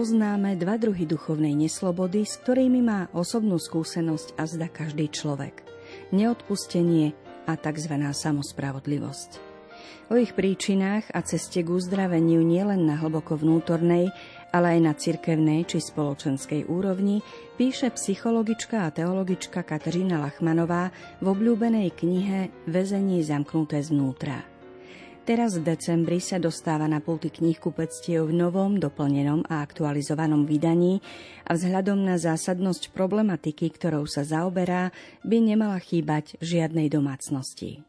poznáme dva druhy duchovnej neslobody, s ktorými má osobnú skúsenosť a zda každý človek. Neodpustenie a tzv. samospravodlivosť. O ich príčinách a ceste k uzdraveniu nielen na hlboko vnútornej, ale aj na cirkevnej či spoločenskej úrovni píše psychologička a teologička Kateřina Lachmanová v obľúbenej knihe Vezení zamknuté znútra. Teraz v decembri sa dostáva na pulty knihkupectiev v novom, doplnenom a aktualizovanom vydaní a vzhľadom na zásadnosť problematiky, ktorou sa zaoberá, by nemala chýbať žiadnej domácnosti.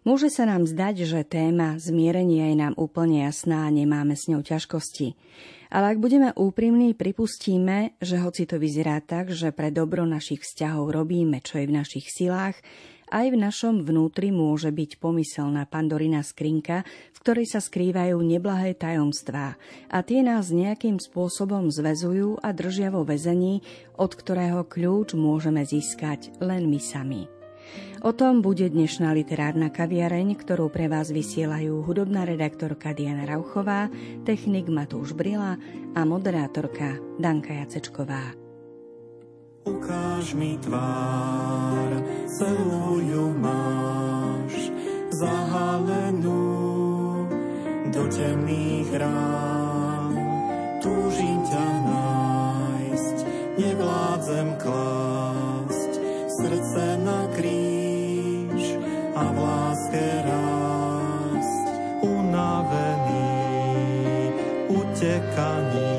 Môže sa nám zdať, že téma zmierenia je nám úplne jasná a nemáme s ňou ťažkosti. Ale ak budeme úprimní, pripustíme, že hoci to vyzerá tak, že pre dobro našich vzťahov robíme, čo je v našich silách, aj v našom vnútri môže byť pomyselná pandorina skrinka, v ktorej sa skrývajú neblahé tajomstvá a tie nás nejakým spôsobom zväzujú a držia vo väzení, od ktorého kľúč môžeme získať len my sami. O tom bude dnešná literárna kaviareň, ktorú pre vás vysielajú hudobná redaktorka Diana Rauchová, technik Matúš Brila a moderátorka Danka Jacečková. Ukáž mi tvár, celú ju máš, zahalenú do temných rán. Túžim ťa nájsť, nevládzem klásť, srdce na kríž a v láske rásť unavený utekaním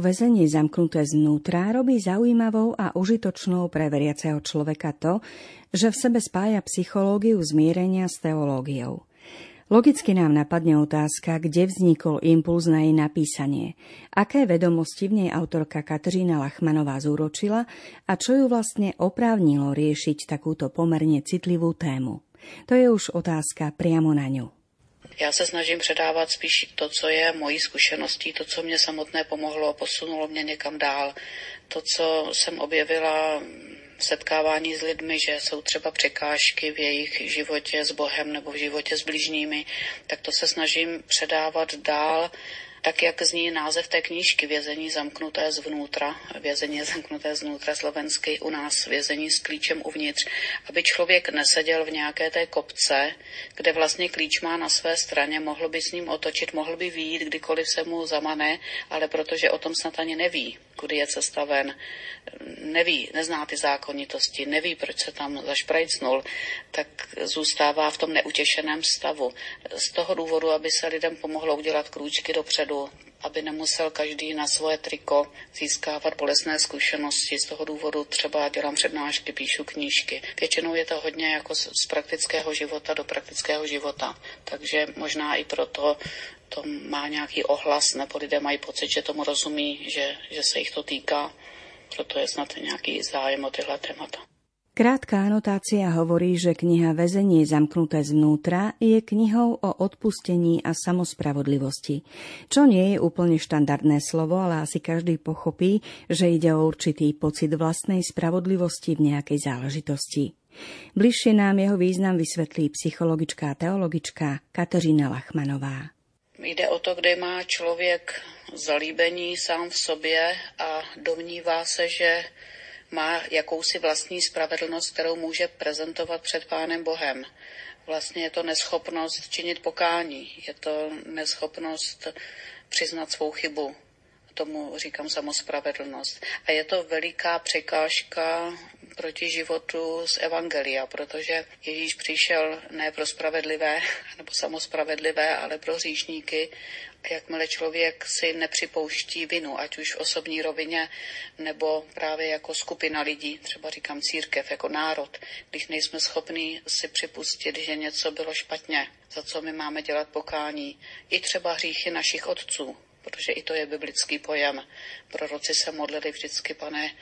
Knihu Vezenie zamknuté znútra robí zaujímavou a užitočnou pre veriaceho človeka to, že v sebe spája psychológiu zmierenia s teológiou. Logicky nám napadne otázka, kde vznikol impuls na jej napísanie, aké vedomosti v nej autorka Kateřina Lachmanová zúročila a čo ju vlastne oprávnilo riešiť takúto pomerne citlivú tému. To je už otázka priamo na ňu. Já se snažím předávat spíš to, co je mojí zkušeností, to, co mě samotné pomohlo, posunulo mě někam dál. To, co jsem objevila v setkávání s lidmi, že jsou třeba překážky v jejich životě s Bohem nebo v životě s bližními, tak to se snažím předávat dál tak jak zní název té knížky Vězení zamknuté zvnútra, vězení zamknuté zvnútra slovenský u nás, vězení s klíčem uvnitř, aby člověk neseděl v nějaké té kopce, kde vlastně klíč má na své straně, mohl by s ním otočit, mohl by výjít, kdykoliv se mu zamane, ale protože o tom snad ani neví, kudy je cesta ven, neví, nezná ty zákonitosti, neví, proč se tam zašprajcnul, tak zůstává v tom neutěšeném stavu. Z toho důvodu, aby se lidem pomohlo udělat krůčky dopředu, aby nemusel každý na svoje triko získávat bolestné zkušenosti. Z toho důvodu třeba dělám přednášky, píšu knížky. Většinou je to hodně jako z praktického života do praktického života. Takže možná i proto to má nějaký ohlas, nebo lidé mají pocit, že tomu rozumí, že, že se jich to týká. Proto je snad nějaký zájem o tyhle témata. Krátka anotácia hovorí, že kniha Väzenie zamknuté zvnútra je knihou o odpustení a samospravodlivosti, čo nie je úplne štandardné slovo, ale asi každý pochopí, že ide o určitý pocit vlastnej spravodlivosti v nejakej záležitosti. Bližšie nám jeho význam vysvetlí psychologička a teologička Kateřina Lachmanová. Jde o to, kde má člověk zalíbení sám v sobě a domnívá se, že má jakousi vlastní spravedlnost, kterou může prezentovat před Pánem Bohem. Vlastně je to neschopnost činit pokání, je to neschopnost přiznat svou chybu. Tomu říkám samospravedlnost. A je to veliká překážka proti životu z Evangelia, protože Ježíš přišel ne pro spravedlivé nebo samospravedlivé, ale pro hříšníky jakmile člověk si nepřipouští vinu, ať už v osobní rovině, nebo právě jako skupina lidí, třeba říkám církev, jako národ, když nejsme schopni si připustit, že něco bylo špatně, za co my máme dělat pokání, i třeba hříchy našich otců, protože i to je biblický pojem. Proroci se modlili vždycky, pane,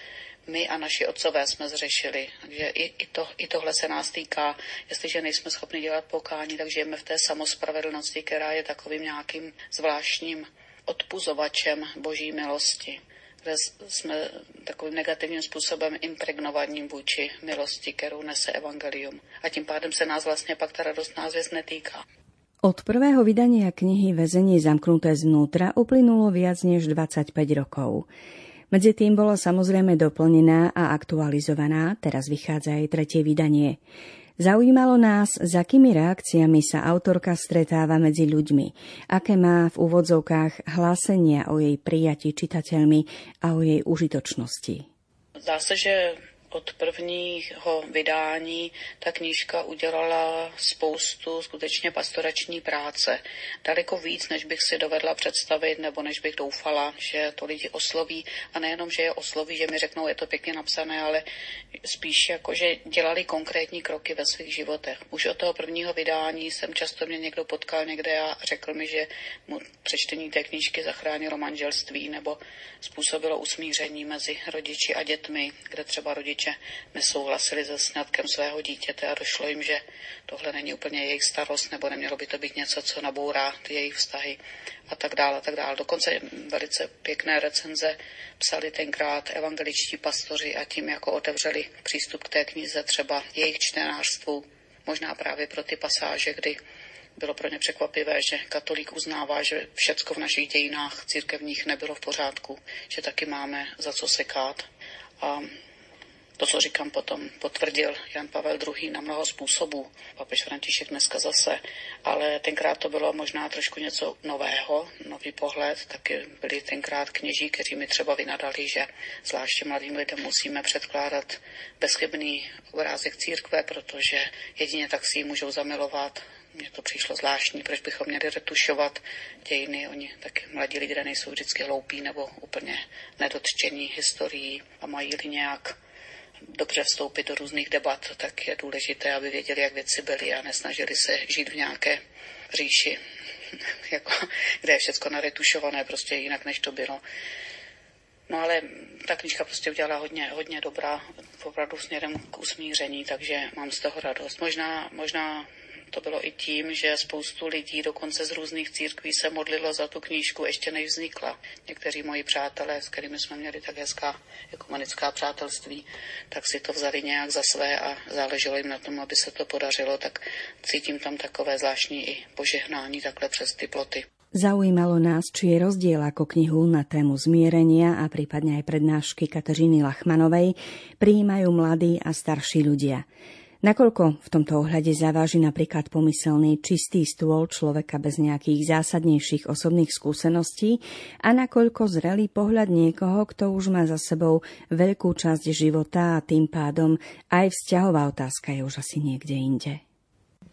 my a naši otcové jsme zřešili. Takže i, i, to, i tohle se nás týká. Jestliže nejsme schopni dělat pokání, tak žijeme v té samospravedlnosti, která je takovým nějakým zvláštním odpuzovačem boží milosti kde jsme takovým negativním způsobem impregnovaním vůči milosti, kterou nese evangelium. A tím pádem se nás vlastně pak ta radostná zvěst netýká. Od prvého vydania knihy Vezenie zamknuté znútra uplynulo viac než 25 rokov. Medzi tým bola samozrejme doplnená a aktualizovaná, teraz vychádza aj tretie vydanie. Zaujímalo nás, s akými reakciami sa autorka stretáva medzi ľuďmi, aké má v úvodzovkách hlásenia o jej prijati čitateľmi a o jej užitočnosti. Zdá se, že od prvního vydání ta knížka udělala spoustu skutečně pastorační práce. Daleko víc, než bych si dovedla představit, nebo než bych doufala, že to lidi osloví. A nejenom, že je osloví, že mi řeknou, je to pěkně napsané, ale spíš jako, že dělali konkrétní kroky ve svých životech. Už od toho prvního vydání jsem často mě někdo potkal někde a řekl mi, že mu přečtení té knížky zachránilo manželství nebo způsobilo usmíření mezi rodiči a dětmi, kde třeba rodiče rodiče nesouhlasili se sňatkem svého dítěte a došlo jim, že tohle není úplně jejich starost, nebo nemělo by to být něco, co nabourá ty jejich vztahy a tak dále, a tak dále. Dokonce velice pěkné recenze psali tenkrát evangeličtí pastoři a tím jako otevřeli přístup k té knize třeba jejich čtenářstvu, možná právě pro ty pasáže, kdy bylo pro ně překvapivé, že katolík uznává, že všecko v našich dějinách církevních nebylo v pořádku, že taky máme za co sekat. A to, co říkám potom, potvrdil Jan Pavel II. na mnoho způsobů. Papež František dneska zase, ale tenkrát to bylo možná trošku něco nového, nový pohled. Taky byli tenkrát kněží, kteří mi třeba vynadali, že zvláště mladým lidem musíme předkládat bezchybný obrázek církve, protože jedině tak si ji můžou zamilovat mně to přišlo zvláštní, proč bychom měli retušovat dějiny. Oni taky mladí lidé nejsou vždycky hloupí nebo úplně nedotčení historií a mají-li nějak dobře vstoupit do různých debat, tak je důležité, aby věděli, jak věci byly a nesnažili se žít v nějaké říši, jako, kde je všechno naretušované prostě jinak, než to bylo. No ale ta knižka prostě udělala hodně, hodně dobrá, opravdu směrem k usmíření, takže mám z toho radost. Možná, možná to bylo i tím, že spoustu lidí dokonce z různých církví se modlilo za tu knížku ještě než vznikla. Někteří moji přátelé, s kterými jsme měli tak hezká ekumenická přátelství, tak si to vzali nějak za své a záleželo jim na tom, aby se to podařilo, tak cítím tam takové zvláštní i požehnání takhle přes ty ploty. Zaujímalo nás, či je rozdiel ako knihu na tému zmierenia a prípadne aj prednášky Kateřiny Lachmanovej prijímajú mladí a starší ľudia. Nakoľko v tomto ohľade zaváži napríklad pomyselný čistý stôl človeka bez nejakých zásadnejších osobných skúseností a nakoľko zrelý pohľad niekoho, kto už má za sebou veľkú časť života a tým pádom aj vzťahová otázka je už asi niekde inde.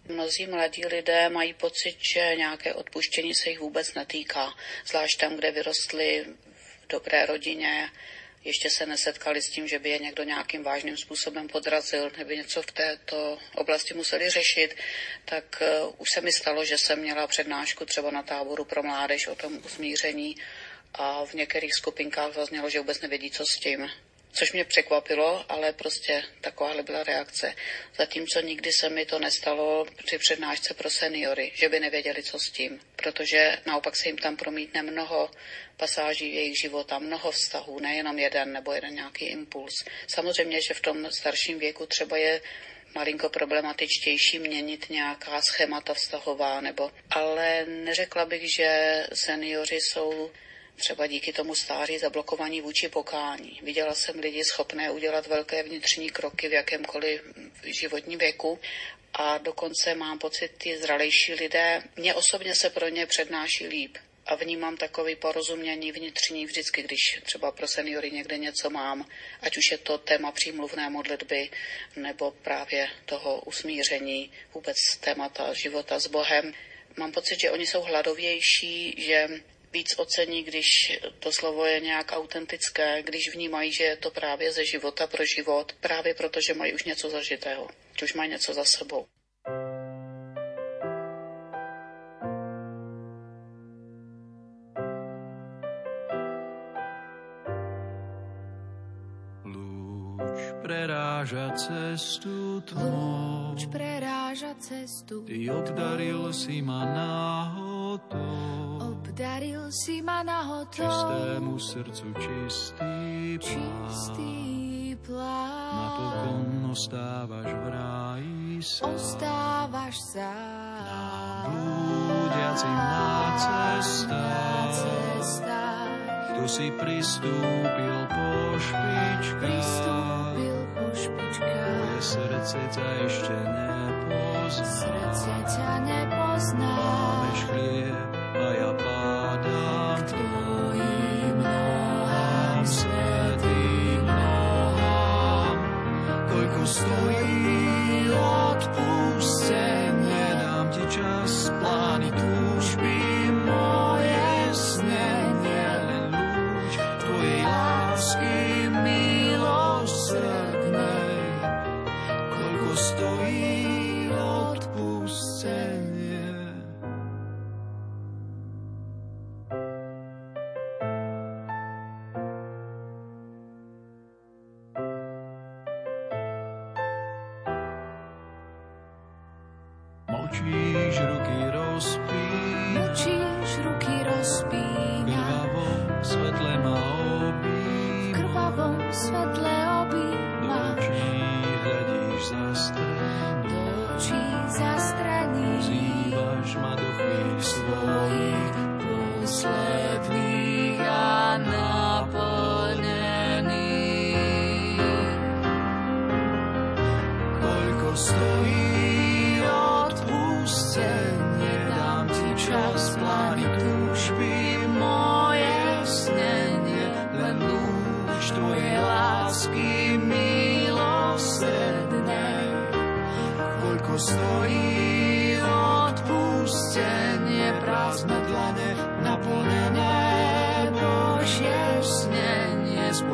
Mnozí mladí lidé mají pocit, že nějaké odpuštění se jich vůbec netýká, zvlášť tam, kde vyrostli v dobré rodině, ještě se nesetkali s tím, že by je někdo nějakým vážným způsobem podrazil nebo něco v této oblasti museli řešit, tak uh, už se mi stalo, že jsem měla přednášku třeba na táboru pro mládež o tom usmíření a v některých skupinkách zaznělo, že vůbec nevědí, co s tím což mě překvapilo, ale prostě takováhle byla reakce. Zatímco nikdy se mi to nestalo při přednášce pro seniory, že by nevěděli, co s tím, protože naopak se jim tam promítne mnoho pasáží jejich života, mnoho vztahů, nejenom jeden nebo jeden nějaký impuls. Samozřejmě, že v tom starším věku třeba je malinko problematičtější měnit nějaká schémata vztahová, nebo, ale neřekla bych, že seniori jsou třeba díky tomu stáří zablokovaní vůči pokání. Viděla jsem lidi schopné udělat velké vnitřní kroky v jakémkoliv životním věku a dokonce mám pocit, ty zralejší lidé, mně osobně se pro ně přednáší líp. A vnímám takový porozumění vnitřní vždycky, když třeba pro seniory někde něco mám, ať už je to téma přímluvné modlitby nebo právě toho usmíření, vůbec témata života s Bohem. Mám pocit, že oni jsou hladovější, že víc ocení, když to slovo je nějak autentické, když vnímají, že je to právě ze života pro život, právě proto, že mají už něco zažitého, že už mají něco za sebou. preráža cestu tmou. Lúč preráža cestu. Ty obdaril si ma náhodou Obdaril si ma nahotou čistému srdcu čistý plán. čistý plán. Napokon ostávaš v ráji sám. Ostávaš sám. Blúdiacim na cestách, cestách. kto si pristúpil po špičkách. Pristúpil po špičkách. Tvoje srdce ťa ešte nepozná. Srdce ťa nepozná. Máš chlieb a ja pádam k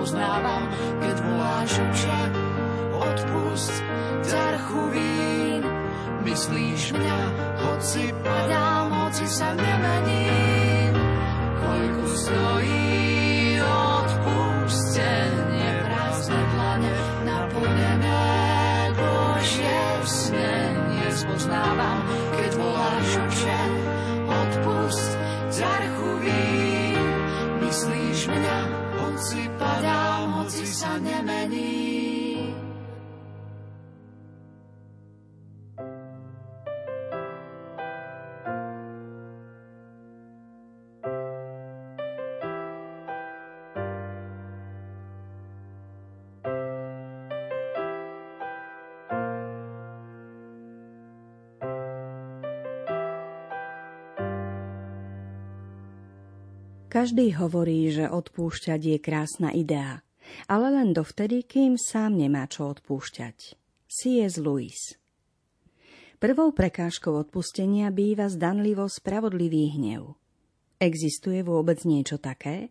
snenie. Spoznávam, keď voláš oče, odpust ťarchu vín. Myslíš mňa, hoci padám, hoci sa nemením. Koľko stojí odpustenie, prázdne dlane, naplnené Božie snenie. Spoznávam, sa nemením. Každý hovorí, že odpúšťať je krásna idea, ale len dovtedy, kým sám nemá čo odpúšťať. C.S. Lewis Prvou prekážkou odpustenia býva zdanlivo spravodlivý hnev. Existuje vôbec niečo také?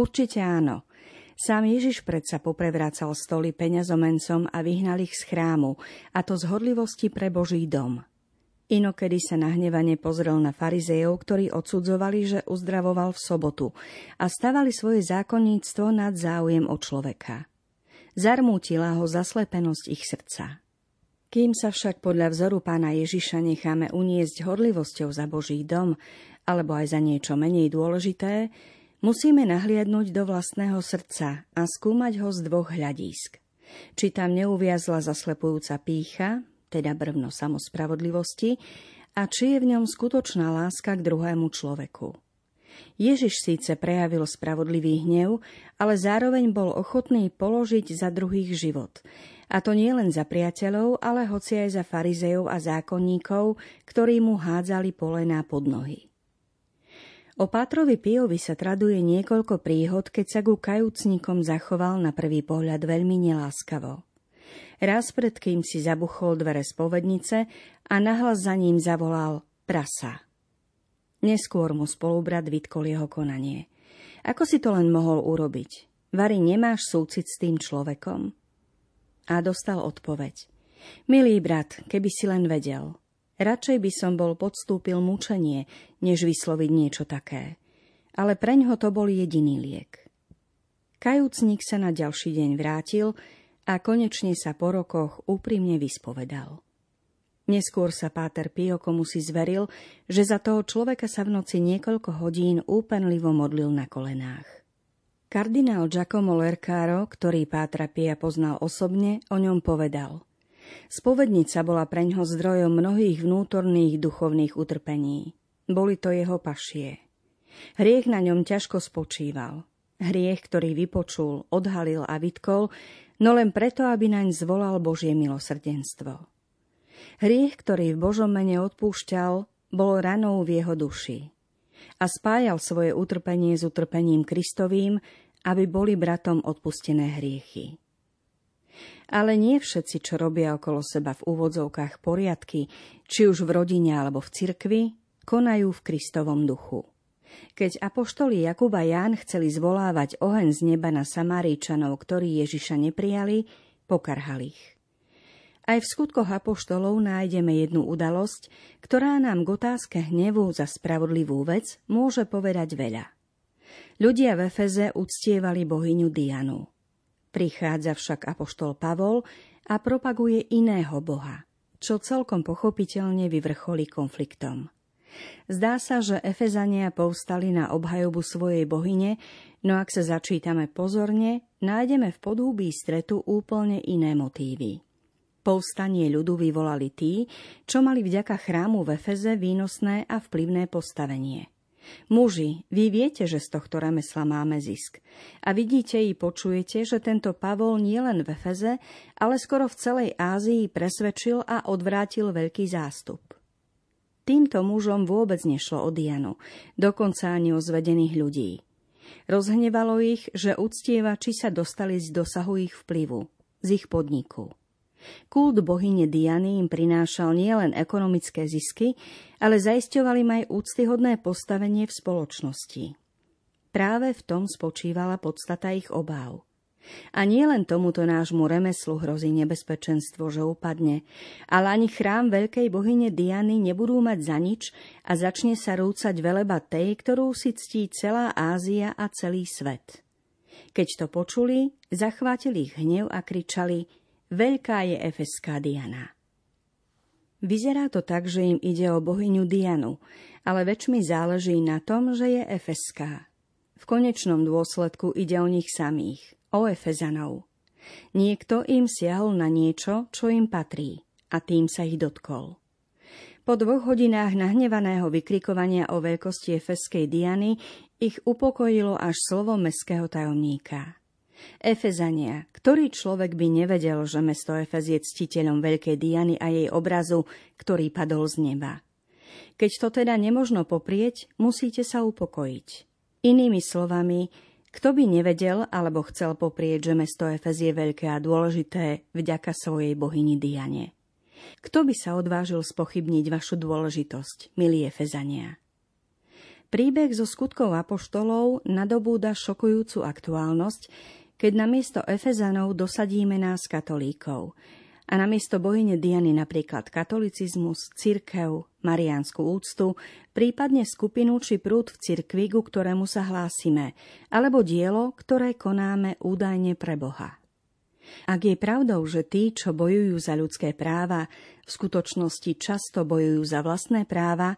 Určite áno. Sám Ježiš predsa poprevracal stoly peňazomencom a vyhnal ich z chrámu, a to z hodlivosti pre Boží dom. Inokedy sa nahnevane pozrel na farizejov, ktorí odsudzovali, že uzdravoval v sobotu a stavali svoje zákonníctvo nad záujem o človeka. Zarmútila ho zaslepenosť ich srdca. Kým sa však podľa vzoru pána Ježiša necháme uniesť horlivosťou za Boží dom, alebo aj za niečo menej dôležité, musíme nahliadnúť do vlastného srdca a skúmať ho z dvoch hľadísk. Či tam neuviazla zaslepujúca pícha, teda brvno samospravodlivosti, a či je v ňom skutočná láska k druhému človeku. Ježiš síce prejavil spravodlivý hnev, ale zároveň bol ochotný položiť za druhých život. A to nie len za priateľov, ale hoci aj za farizejov a zákonníkov, ktorí mu hádzali polená pod nohy. O Pátrovi Pijovi sa traduje niekoľko príhod, keď sa ku kajúcnikom zachoval na prvý pohľad veľmi neláskavo. Raz pred kým si zabuchol dvere spovednice a nahlas za ním zavolal prasa. Neskôr mu spolubrat vytkol jeho konanie. Ako si to len mohol urobiť? Vary, nemáš súcit s tým človekom? A dostal odpoveď. Milý brat, keby si len vedel. Radšej by som bol podstúpil mučenie, než vysloviť niečo také. Ale preňho to bol jediný liek. Kajúcnik sa na ďalší deň vrátil a konečne sa po rokoch úprimne vyspovedal. Neskôr sa Páter Pio komu si zveril, že za toho človeka sa v noci niekoľko hodín úpenlivo modlil na kolenách. Kardinál Giacomo Lercaro, ktorý Pátra Pia poznal osobne, o ňom povedal. Spovednica bola preňho zdrojom mnohých vnútorných duchovných utrpení. Boli to jeho pašie. Hriech na ňom ťažko spočíval. Hriech, ktorý vypočul, odhalil a vytkol, no len preto, aby naň zvolal Božie milosrdenstvo. Hriech, ktorý v Božom mene odpúšťal, bol ranou v jeho duši. A spájal svoje utrpenie s utrpením Kristovým, aby boli bratom odpustené hriechy. Ale nie všetci, čo robia okolo seba v úvodzovkách poriadky, či už v rodine alebo v cirkvi, konajú v Kristovom duchu. Keď apoštoli Jakub a Ján chceli zvolávať oheň z neba na Samáričanov, ktorí Ježiša neprijali, pokarhali ich. Aj v skutkoch apoštolov nájdeme jednu udalosť, ktorá nám k otázke hnevu za spravodlivú vec môže povedať veľa. Ľudia v Efeze uctievali bohyňu Dianu. Prichádza však apoštol Pavol a propaguje iného boha, čo celkom pochopiteľne vyvrcholí konfliktom. Zdá sa, že Efezania povstali na obhajobu svojej bohyne, no ak sa začítame pozorne, nájdeme v podhubí stretu úplne iné motívy. Povstanie ľudu vyvolali tí, čo mali vďaka chrámu v Efeze výnosné a vplyvné postavenie. Muži, vy viete, že z tohto remesla máme zisk. A vidíte i počujete, že tento Pavol nielen v Efeze, ale skoro v celej Ázii presvedčil a odvrátil veľký zástup. Týmto mužom vôbec nešlo o Dianu, dokonca ani o zvedených ľudí. Rozhnevalo ich, že uctievači sa dostali z dosahu ich vplyvu, z ich podniku. Kult bohyne Diany im prinášal nielen ekonomické zisky, ale zaisťovali im aj úctyhodné postavenie v spoločnosti. Práve v tom spočívala podstata ich obáv. A nie len tomuto nášmu remeslu hrozí nebezpečenstvo, že upadne, ale ani chrám veľkej bohyne Diany nebudú mať za nič a začne sa rúcať veleba tej, ktorú si ctí celá Ázia a celý svet. Keď to počuli, zachvátili ich hnev a kričali – Veľká je efeská Diana. Vyzerá to tak, že im ide o bohyňu Dianu, ale väčšmi záleží na tom, že je efeská. V konečnom dôsledku ide o nich samých, o Efezanov. Niekto im siahol na niečo, čo im patrí, a tým sa ich dotkol. Po dvoch hodinách nahnevaného vykrikovania o veľkosti efeskej Diany ich upokojilo až slovo meského tajomníka. Efezania, ktorý človek by nevedel, že mesto Efez je ctiteľom veľkej Diany a jej obrazu, ktorý padol z neba. Keď to teda nemožno poprieť, musíte sa upokojiť. Inými slovami, kto by nevedel alebo chcel poprieť, že mesto Efez je veľké a dôležité vďaka svojej bohyni Diane. Kto by sa odvážil spochybniť vašu dôležitosť, milí Efezania? Príbeh zo skutkov apoštolov nadobúda šokujúcu aktuálnosť, keď namiesto Efezanov dosadíme nás katolíkov a namiesto bohyne Diany napríklad katolicizmus, cirkev, mariánsku úctu, prípadne skupinu či prúd v cirkvi, ku ktorému sa hlásime, alebo dielo, ktoré konáme údajne pre Boha. Ak je pravdou, že tí, čo bojujú za ľudské práva, v skutočnosti často bojujú za vlastné práva,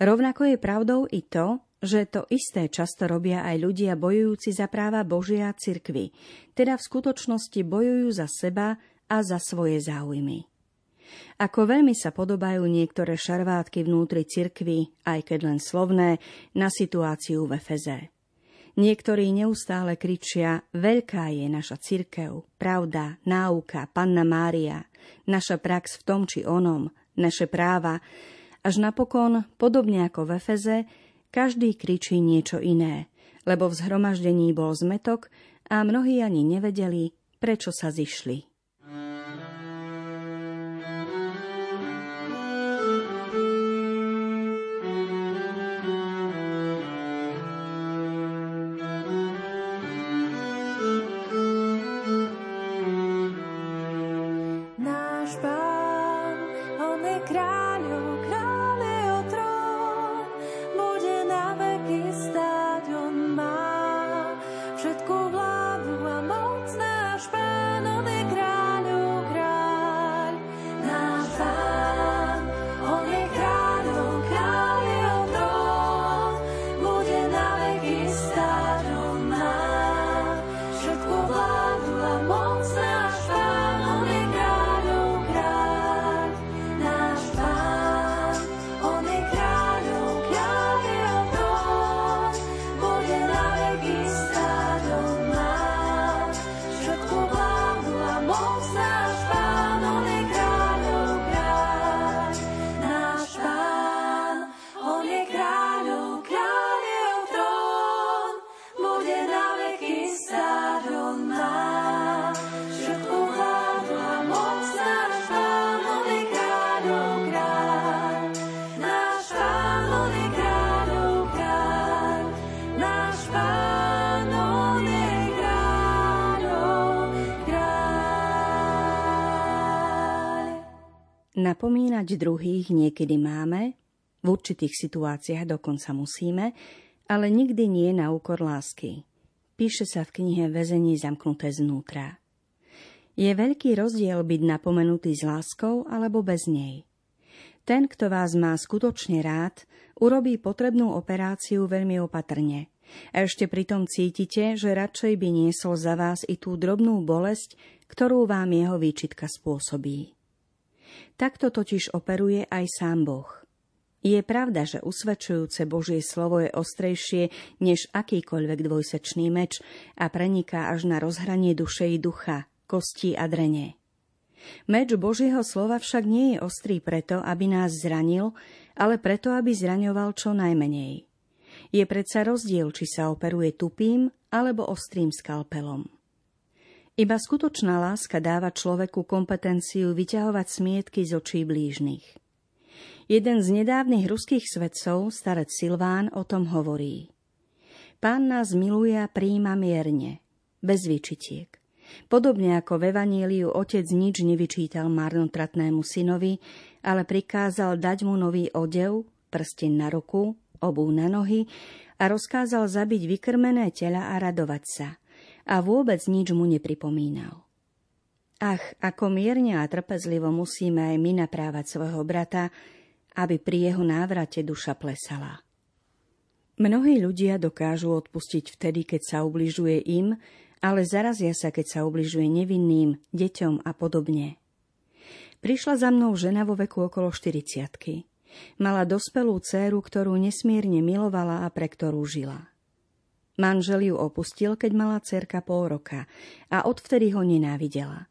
rovnako je pravdou i to, že to isté často robia aj ľudia bojujúci za práva Božia cirkvy, teda v skutočnosti bojujú za seba a za svoje záujmy. Ako veľmi sa podobajú niektoré šarvátky vnútri cirkvy, aj keď len slovné, na situáciu v Efeze. Niektorí neustále kričia, veľká je naša cirkev, pravda, náuka, panna Mária, naša prax v tom či onom, naše práva, až napokon, podobne ako v Efeze, každý kričí niečo iné, lebo v zhromaždení bol zmetok a mnohí ani nevedeli, prečo sa zišli. Napomínať druhých niekedy máme, v určitých situáciách dokonca musíme, ale nikdy nie na úkor lásky. Píše sa v knihe Vezení zamknuté znútra. Je veľký rozdiel byť napomenutý s láskou alebo bez nej. Ten, kto vás má skutočne rád, urobí potrebnú operáciu veľmi opatrne. A ešte pritom cítite, že radšej by niesol za vás i tú drobnú bolesť, ktorú vám jeho výčitka spôsobí. Takto totiž operuje aj sám Boh. Je pravda, že usvedčujúce Božie slovo je ostrejšie než akýkoľvek dvojsečný meč a preniká až na rozhranie duše i ducha, kostí a drene. Meč Božieho slova však nie je ostrý preto, aby nás zranil, ale preto, aby zraňoval čo najmenej. Je predsa rozdiel, či sa operuje tupým alebo ostrým skalpelom. Iba skutočná láska dáva človeku kompetenciu vyťahovať smietky z očí blížnych. Jeden z nedávnych ruských svedcov, starec Silván, o tom hovorí. Pán nás miluje a príjma mierne, bez vyčitiek. Podobne ako v Evaníliu otec nič nevyčítal marnotratnému synovi, ale prikázal dať mu nový odev, prsten na ruku, obú na nohy a rozkázal zabiť vykrmené tela a radovať sa – a vôbec nič mu nepripomínal. Ach, ako mierne a trpezlivo musíme aj my naprávať svojho brata, aby pri jeho návrate duša plesala. Mnohí ľudia dokážu odpustiť vtedy, keď sa ubližuje im, ale zarazia sa, keď sa ubližuje nevinným, deťom a podobne. Prišla za mnou žena vo veku okolo 40 Mala dospelú dceru, ktorú nesmierne milovala a pre ktorú žila. Manžel ju opustil, keď mala cerka pol roka a odvtedy ho nenávidela.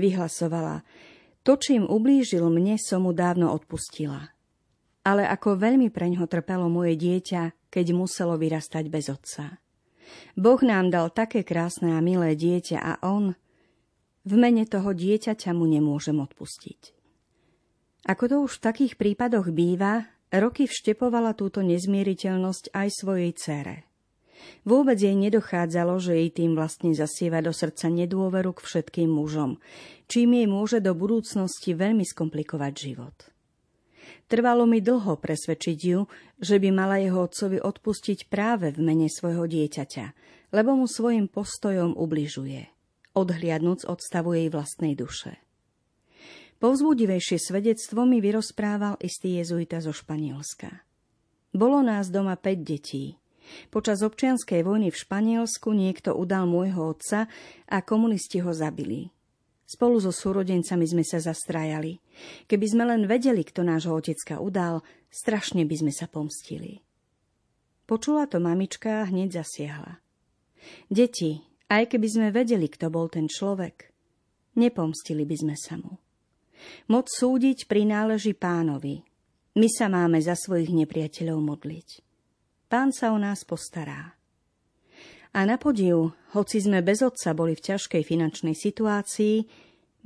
Vyhlasovala, to, čím ublížil mne, som mu dávno odpustila. Ale ako veľmi preňho trpelo moje dieťa, keď muselo vyrastať bez otca. Boh nám dal také krásne a milé dieťa a on... V mene toho dieťaťa mu nemôžem odpustiť. Ako to už v takých prípadoch býva, roky vštepovala túto nezmieriteľnosť aj svojej cére. Vôbec jej nedochádzalo, že jej tým vlastne zasieva do srdca nedôveru k všetkým mužom, čím jej môže do budúcnosti veľmi skomplikovať život. Trvalo mi dlho presvedčiť ju, že by mala jeho otcovi odpustiť práve v mene svojho dieťaťa, lebo mu svojim postojom ubližuje, odhliadnúc od stavu jej vlastnej duše. Povzbudivejšie svedectvo mi vyrozprával istý jezuita zo Španielska. Bolo nás doma 5 detí. Počas občianskej vojny v Španielsku niekto udal môjho otca a komunisti ho zabili. Spolu so súrodencami sme sa zastrajali. Keby sme len vedeli, kto nášho otecka udal, strašne by sme sa pomstili. Počula to mamička a hneď zasiahla. Deti, aj keby sme vedeli, kto bol ten človek, nepomstili by sme sa mu. Moc súdiť prináleží pánovi. My sa máme za svojich nepriateľov modliť. Pán sa o nás postará. A na podiv, hoci sme bez otca boli v ťažkej finančnej situácii,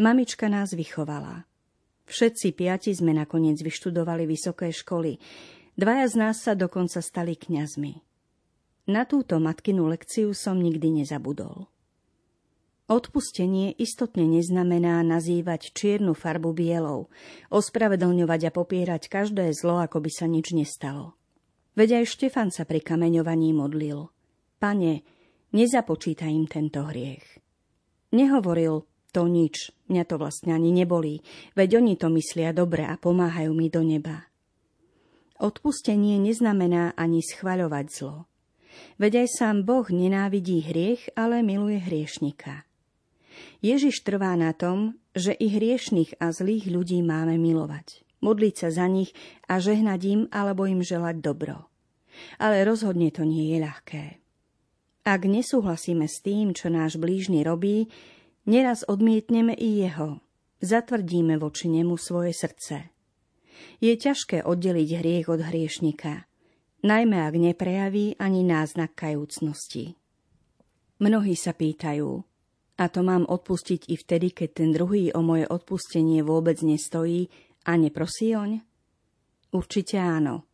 mamička nás vychovala. Všetci piati sme nakoniec vyštudovali vysoké školy. Dvaja z nás sa dokonca stali kňazmi. Na túto matkinu lekciu som nikdy nezabudol. Odpustenie istotne neznamená nazývať čiernu farbu bielou, ospravedlňovať a popierať každé zlo, ako by sa nič nestalo. Veď aj Štefan sa pri kameňovaní modlil. Pane, nezapočítaj im tento hriech. Nehovoril, to nič, mňa to vlastne ani nebolí, veď oni to myslia dobre a pomáhajú mi do neba. Odpustenie neznamená ani schvaľovať zlo. Veď aj sám Boh nenávidí hriech, ale miluje hriešnika. Ježiš trvá na tom, že i hriešných a zlých ľudí máme milovať, modliť sa za nich a žehnať im alebo im želať dobro. Ale rozhodne to nie je ľahké. Ak nesúhlasíme s tým, čo náš blížny robí, neraz odmietneme i jeho. Zatvrdíme voči nemu svoje srdce. Je ťažké oddeliť hriech od hriešnika, najmä ak neprejaví ani náznak kajúcnosti. Mnohí sa pýtajú, a to mám odpustiť i vtedy, keď ten druhý o moje odpustenie vôbec nestojí a neprosí oň? Určite áno.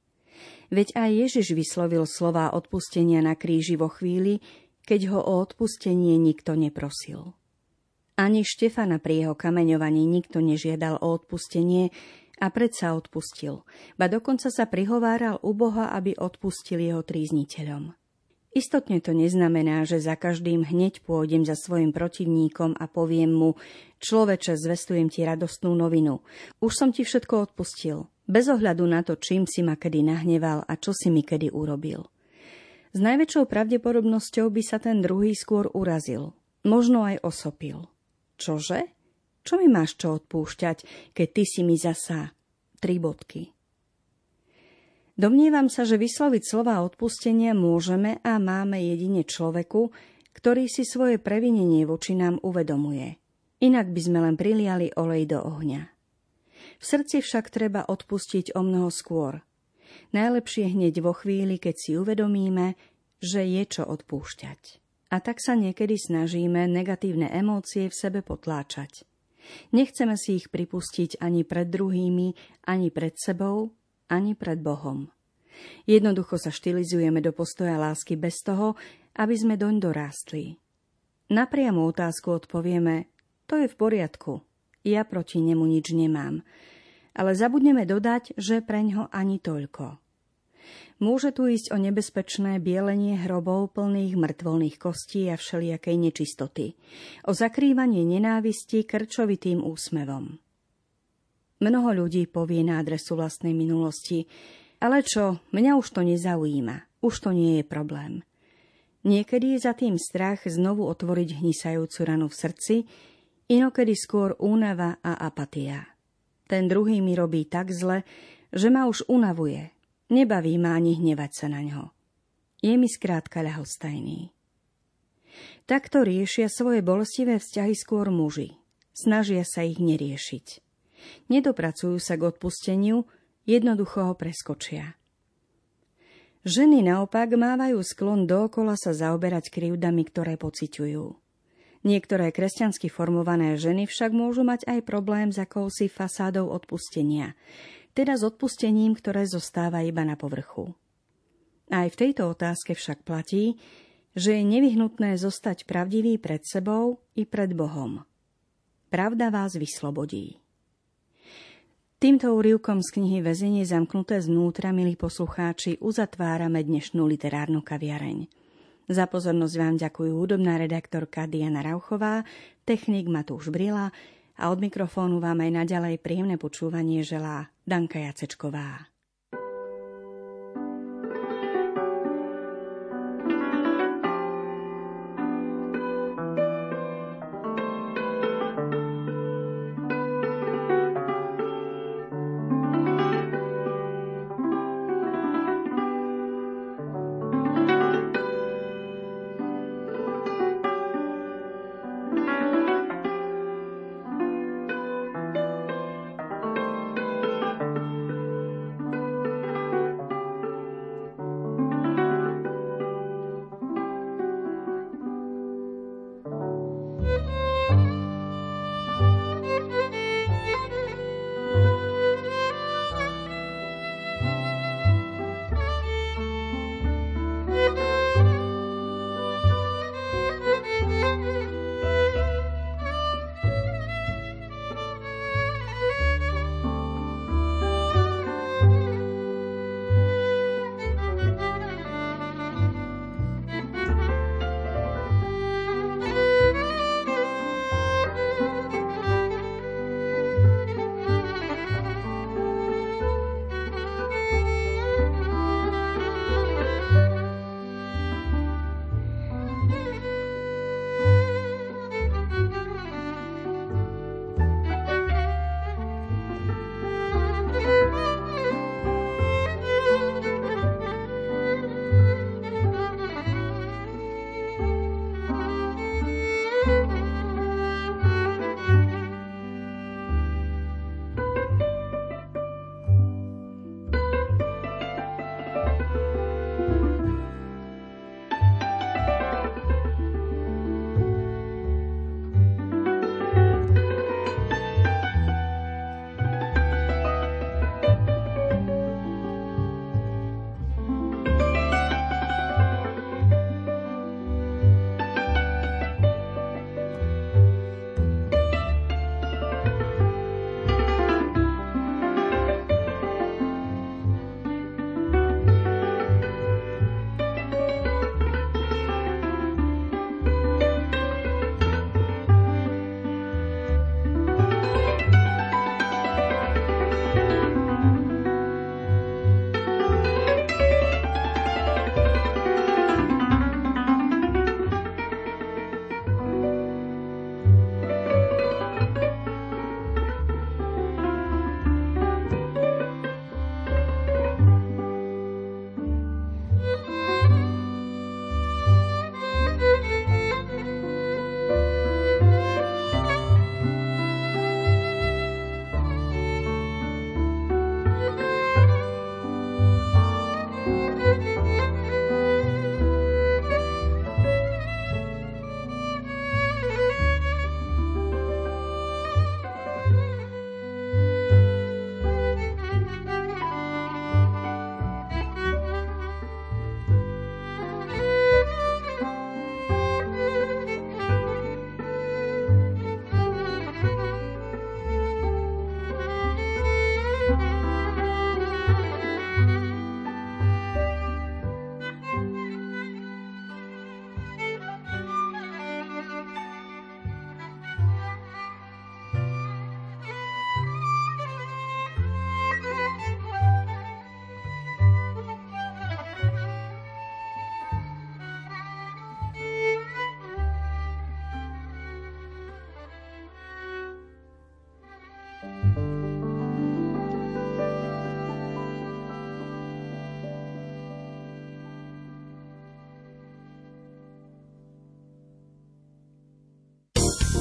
Veď aj Ježiš vyslovil slová odpustenia na kríži vo chvíli, keď ho o odpustenie nikto neprosil. Ani Štefana pri jeho kameňovaní nikto nežiadal o odpustenie a predsa odpustil, ba dokonca sa prihováral u Boha, aby odpustil jeho trízniteľom. Istotne to neznamená, že za každým hneď pôjdem za svojim protivníkom a poviem mu, človeče, zvestujem ti radostnú novinu. Už som ti všetko odpustil, bez ohľadu na to, čím si ma kedy nahneval a čo si mi kedy urobil. S najväčšou pravdepodobnosťou by sa ten druhý skôr urazil, možno aj osopil. Čože? Čo mi máš čo odpúšťať, keď ty si mi zasa... Tri bodky. Domnievam sa, že vysloviť slova odpustenia môžeme a máme jedine človeku, ktorý si svoje previnenie voči nám uvedomuje. Inak by sme len priliali olej do ohňa. V srdci však treba odpustiť o mnoho skôr. Najlepšie hneď vo chvíli, keď si uvedomíme, že je čo odpúšťať. A tak sa niekedy snažíme negatívne emócie v sebe potláčať. Nechceme si ich pripustiť ani pred druhými, ani pred sebou, ani pred Bohom. Jednoducho sa štilizujeme do postoja lásky bez toho, aby sme doň dorástli. Na priamu otázku odpovieme, to je v poriadku, ja proti nemu nič nemám, ale zabudneme dodať, že preňho ani toľko. Môže tu ísť o nebezpečné bielenie hrobov plných mŕtvolných kostí a všelijakej nečistoty, o zakrývanie nenávisti krčovitým úsmevom. Mnoho ľudí povie na adresu vlastnej minulosti, ale čo, mňa už to nezaujíma, už to nie je problém. Niekedy je za tým strach znovu otvoriť hnisajúcu ranu v srdci, inokedy skôr únava a apatia. Ten druhý mi robí tak zle, že ma už unavuje. Nebaví ma ani hnevať sa na ňo. Je mi skrátka ľahostajný. Takto riešia svoje bolestivé vzťahy skôr muži. Snažia sa ich neriešiť. Nedopracujú sa k odpusteniu, jednoducho ho preskočia. Ženy naopak mávajú sklon dookola sa zaoberať krivdami, ktoré pociťujú. Niektoré kresťansky formované ženy však môžu mať aj problém s akousi fasádou odpustenia, teda s odpustením, ktoré zostáva iba na povrchu. Aj v tejto otázke však platí, že je nevyhnutné zostať pravdivý pred sebou i pred Bohom. Pravda vás vyslobodí. Týmto úrivkom z knihy Vezenie zamknuté znútra, milí poslucháči, uzatvárame dnešnú literárnu kaviareň. Za pozornosť vám ďakujú hudobná redaktorka Diana Rauchová, technik Matúš Brila a od mikrofónu vám aj naďalej príjemné počúvanie želá Danka Jacečková.